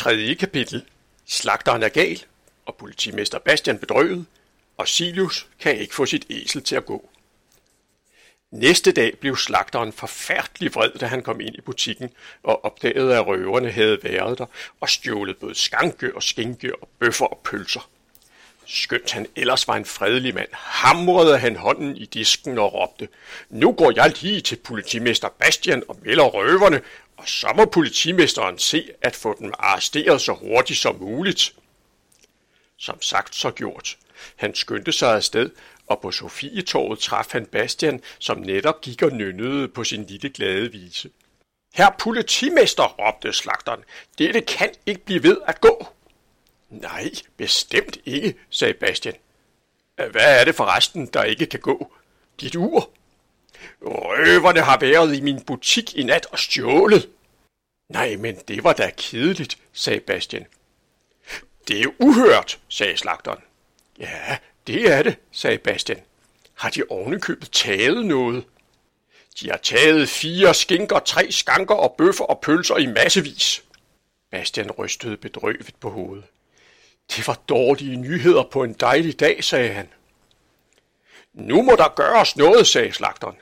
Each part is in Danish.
Tredje kapitel. Slagteren er gal, og politimester Bastian bedrøvet, og Silius kan ikke få sit esel til at gå. Næste dag blev slagteren forfærdelig vred, da han kom ind i butikken og opdagede, at røverne havde været der og stjålet både skanke og skinke og bøffer og pølser. Skønt han ellers var en fredelig mand, hamrede han hånden i disken og råbte, nu går jeg lige til politimester Bastian og melder røverne, og så må politimesteren se at få dem arresteret så hurtigt som muligt. Som sagt så gjort. Han skyndte sig afsted, og på Sofietorvet traf han Bastian, som netop gik og nynnede på sin lille glade vise. Her politimester, råbte slagteren, dette kan ikke blive ved at gå. Nej, bestemt ikke, sagde Bastian. Hvad er det for resten, der ikke kan gå? Dit ur? Røverne har været i min butik i nat og stjålet. Nej, men det var da kedeligt, sagde Bastian. Det er uhørt, sagde slagteren. Ja, det er det, sagde Bastian. Har de ovenikøbet taget noget? De har taget fire skinker, tre skanker og bøffer og pølser i massevis. Bastian rystede bedrøvet på hovedet. Det var dårlige nyheder på en dejlig dag, sagde han. Nu må der gøres noget, sagde slagteren.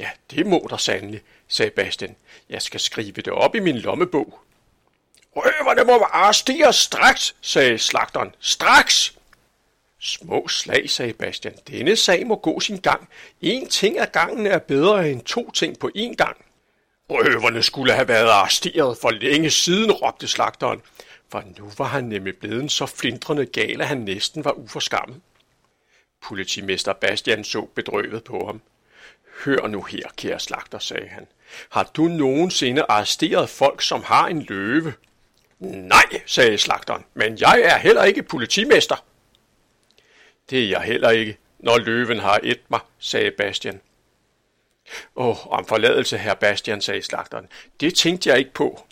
Ja, det må der sandelig, sagde Bastian. Jeg skal skrive det op i min lommebog. Røverne må arrestere straks, sagde slagteren. Straks! Små slag, sagde Bastian. Denne sag må gå sin gang. En ting ad gangen er bedre end to ting på én gang. Røverne skulle have været arresteret for længe siden, råbte slagteren, for nu var han nemlig blevet så flindrende gal, at han næsten var uforskammet. Politimester Bastian så bedrøvet på ham. Hør nu her, kære slagter, sagde han. Har du nogensinde arresteret folk, som har en løve? Nej, sagde slagteren, men jeg er heller ikke politimester. Det er jeg heller ikke, når løven har et mig, sagde Bastian. Åh, om forladelse, herr Bastian, sagde slagteren. Det tænkte jeg ikke på.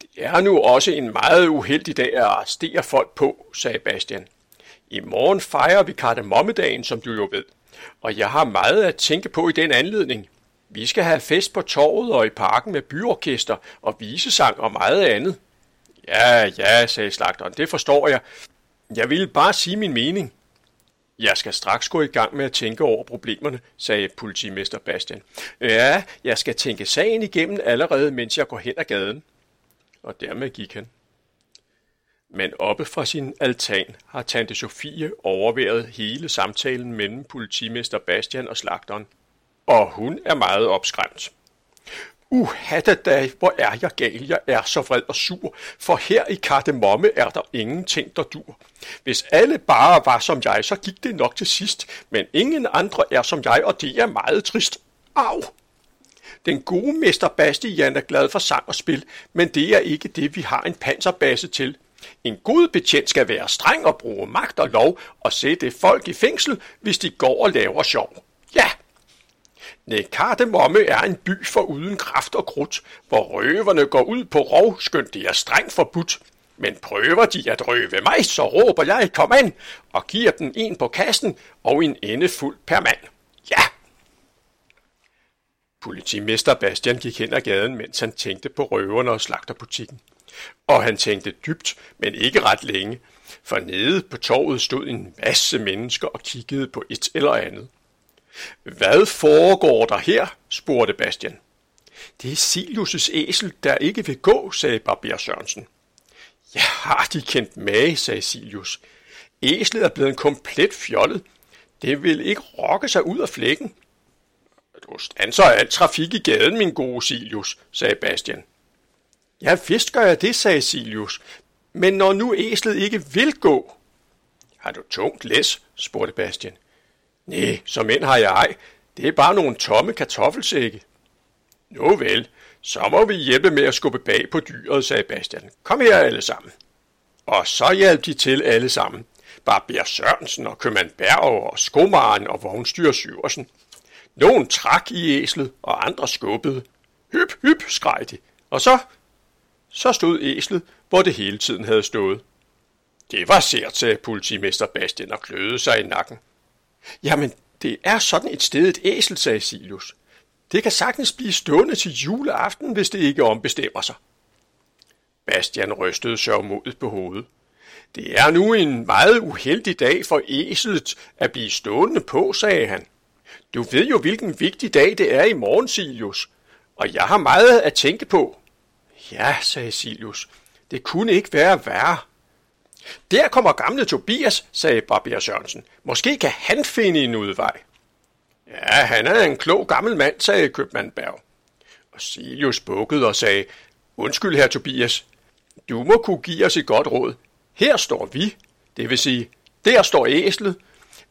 Det er nu også en meget uheldig dag at arrestere folk på, sagde Bastian. I morgen fejrer vi kardemommedagen, som du jo ved, og jeg har meget at tænke på i den anledning. Vi skal have fest på torvet og i parken med byorkester og visesang og meget andet. Ja, ja, sagde slagteren, det forstår jeg, jeg vil bare sige min mening. Jeg skal straks gå i gang med at tænke over problemerne, sagde politimester Bastian. Ja, jeg skal tænke sagen igennem allerede, mens jeg går hen ad gaden. Og dermed gik han. Men oppe fra sin altan har tante Sofie overværet hele samtalen mellem politimester Bastian og slagteren. Og hun er meget opskræmt. Uhattedag, hvor er jeg gal, jeg er så vred og sur, for her i kardemomme er der ingenting, der dur. Hvis alle bare var som jeg, så gik det nok til sidst, men ingen andre er som jeg, og det er meget trist. Au! Den gode mester Bastian er glad for sang og spil, men det er ikke det, vi har en panserbasse til. En god betjent skal være streng og bruge magt og lov og sætte folk i fængsel, hvis de går og laver sjov. Ja, Nekardemomme er en by for uden kraft og krudt, hvor røverne går ud på rov, skønt det er strengt forbudt. Men prøver de at røve mig, så råber jeg, kom an, og giver dem en på kassen og en ende fuld per mand. Ja! Politimester Bastian gik hen ad gaden, mens han tænkte på røverne og slagterbutikken. Og han tænkte dybt, men ikke ret længe, for nede på torvet stod en masse mennesker og kiggede på et eller andet. Hvad foregår der her? spurgte Bastian. Det er Silius' æsel, der ikke vil gå, sagde Barber Sørensen. Ja, har de kendt mage, sagde Silius. Æslet er blevet komplet fjollet. Det vil ikke rokke sig ud af flækken. Du stanser al trafik i gaden, min gode Silius, sagde Bastian. Ja, vist gør jeg det, sagde Silius. Men når nu æslet ikke vil gå... Har du tungt læs? spurgte Bastian. Nej, som end har jeg ej. Det er bare nogle tomme kartoffelsække. Nu vel, så må vi hjælpe med at skubbe bag på dyret, sagde Bastian. Kom her alle sammen. Og så hjalp de til alle sammen. Barber Sørensen og købmand Berg og skomaren og vognstyr Syversen. Nogen trak i æslet, og andre skubbede. Hyp, hyp, skreg de. Og så, så stod æslet, hvor det hele tiden havde stået. Det var sært, sagde politimester Bastian og kløede sig i nakken. Jamen, det er sådan et sted et æsel, sagde Silius. Det kan sagtens blive stående til juleaften, hvis det ikke ombestemmer sig. Bastian rystede sørgmodet på hovedet. Det er nu en meget uheldig dag for æslet at blive stående på, sagde han. Du ved jo, hvilken vigtig dag det er i morgen, Silius, og jeg har meget at tænke på. Ja, sagde Silius, det kunne ikke være værre. Der kommer gamle Tobias, sagde Barbier Sørensen. Måske kan han finde en udvej. Ja, han er en klog gammel mand, sagde købmand Berg. Og Silius bukkede og sagde, undskyld her Tobias, du må kunne give os et godt råd. Her står vi, det vil sige, der står æslet,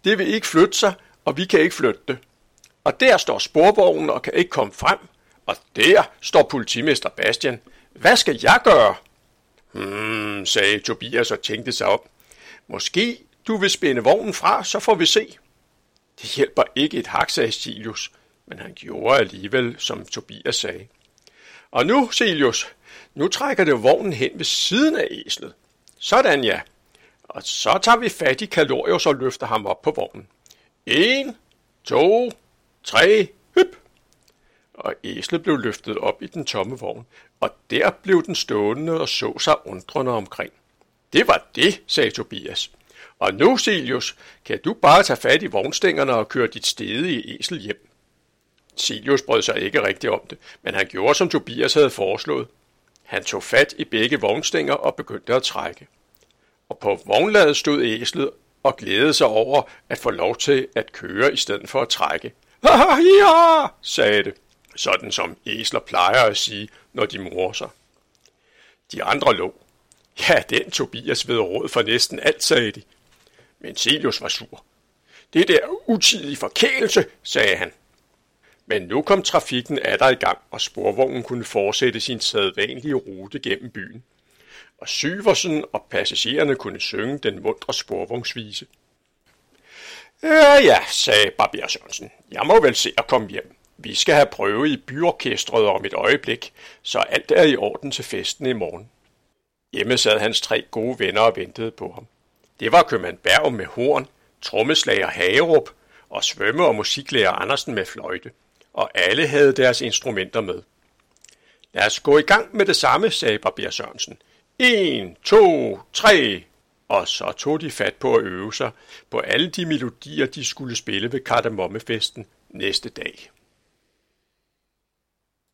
det vil ikke flytte sig, og vi kan ikke flytte det. Og der står sporvognen og kan ikke komme frem, og der står politimester Bastian. Hvad skal jeg gøre? Hmm, sagde Tobias og tænkte sig op. Måske du vil spænde vognen fra, så får vi se. Det hjælper ikke et hak, sagde Silius, men han gjorde alligevel, som Tobias sagde. Og nu, Silius, nu trækker det vognen hen ved siden af æslet. Sådan ja. Og så tager vi fat i Kalorius og løfter ham op på vognen. En, to, tre, hyp! Og æslet blev løftet op i den tomme vogn, og der blev den stående og så sig undrende omkring. Det var det, sagde Tobias. Og nu, Silius, kan du bare tage fat i vognstængerne og køre dit stedige æsel hjem. Silius brød sig ikke rigtigt om det, men han gjorde, som Tobias havde foreslået. Han tog fat i begge vognstænger og begyndte at trække. Og på vognladet stod æslet og glædede sig over at få lov til at køre i stedet for at trække. Ja, sagde det, sådan som æsler plejer at sige, når de morer sig. De andre lå. Ja, den Tobias ved råd for næsten alt, sagde de. Men Celius var sur. Det der utidige forkælelse, sagde han. Men nu kom trafikken der i gang, og sporvognen kunne fortsætte sin sædvanlige rute gennem byen. Og Syversen og passagererne kunne synge den mundre sporvognsvise. Ja, ja, sagde Barbier Sørensen. Jeg må vel se at komme hjem. Vi skal have prøve i byorkestret om et øjeblik, så alt er i orden til festen i morgen. Hjemme sad hans tre gode venner og ventede på ham. Det var købmand Berg med horn, trommeslager Hagerup og svømme- og musiklærer Andersen med fløjte og alle havde deres instrumenter med. Lad os gå i gang med det samme, sagde Barbier Sørensen. En, to, tre, og så tog de fat på at øve sig på alle de melodier, de skulle spille ved kardemommefesten næste dag.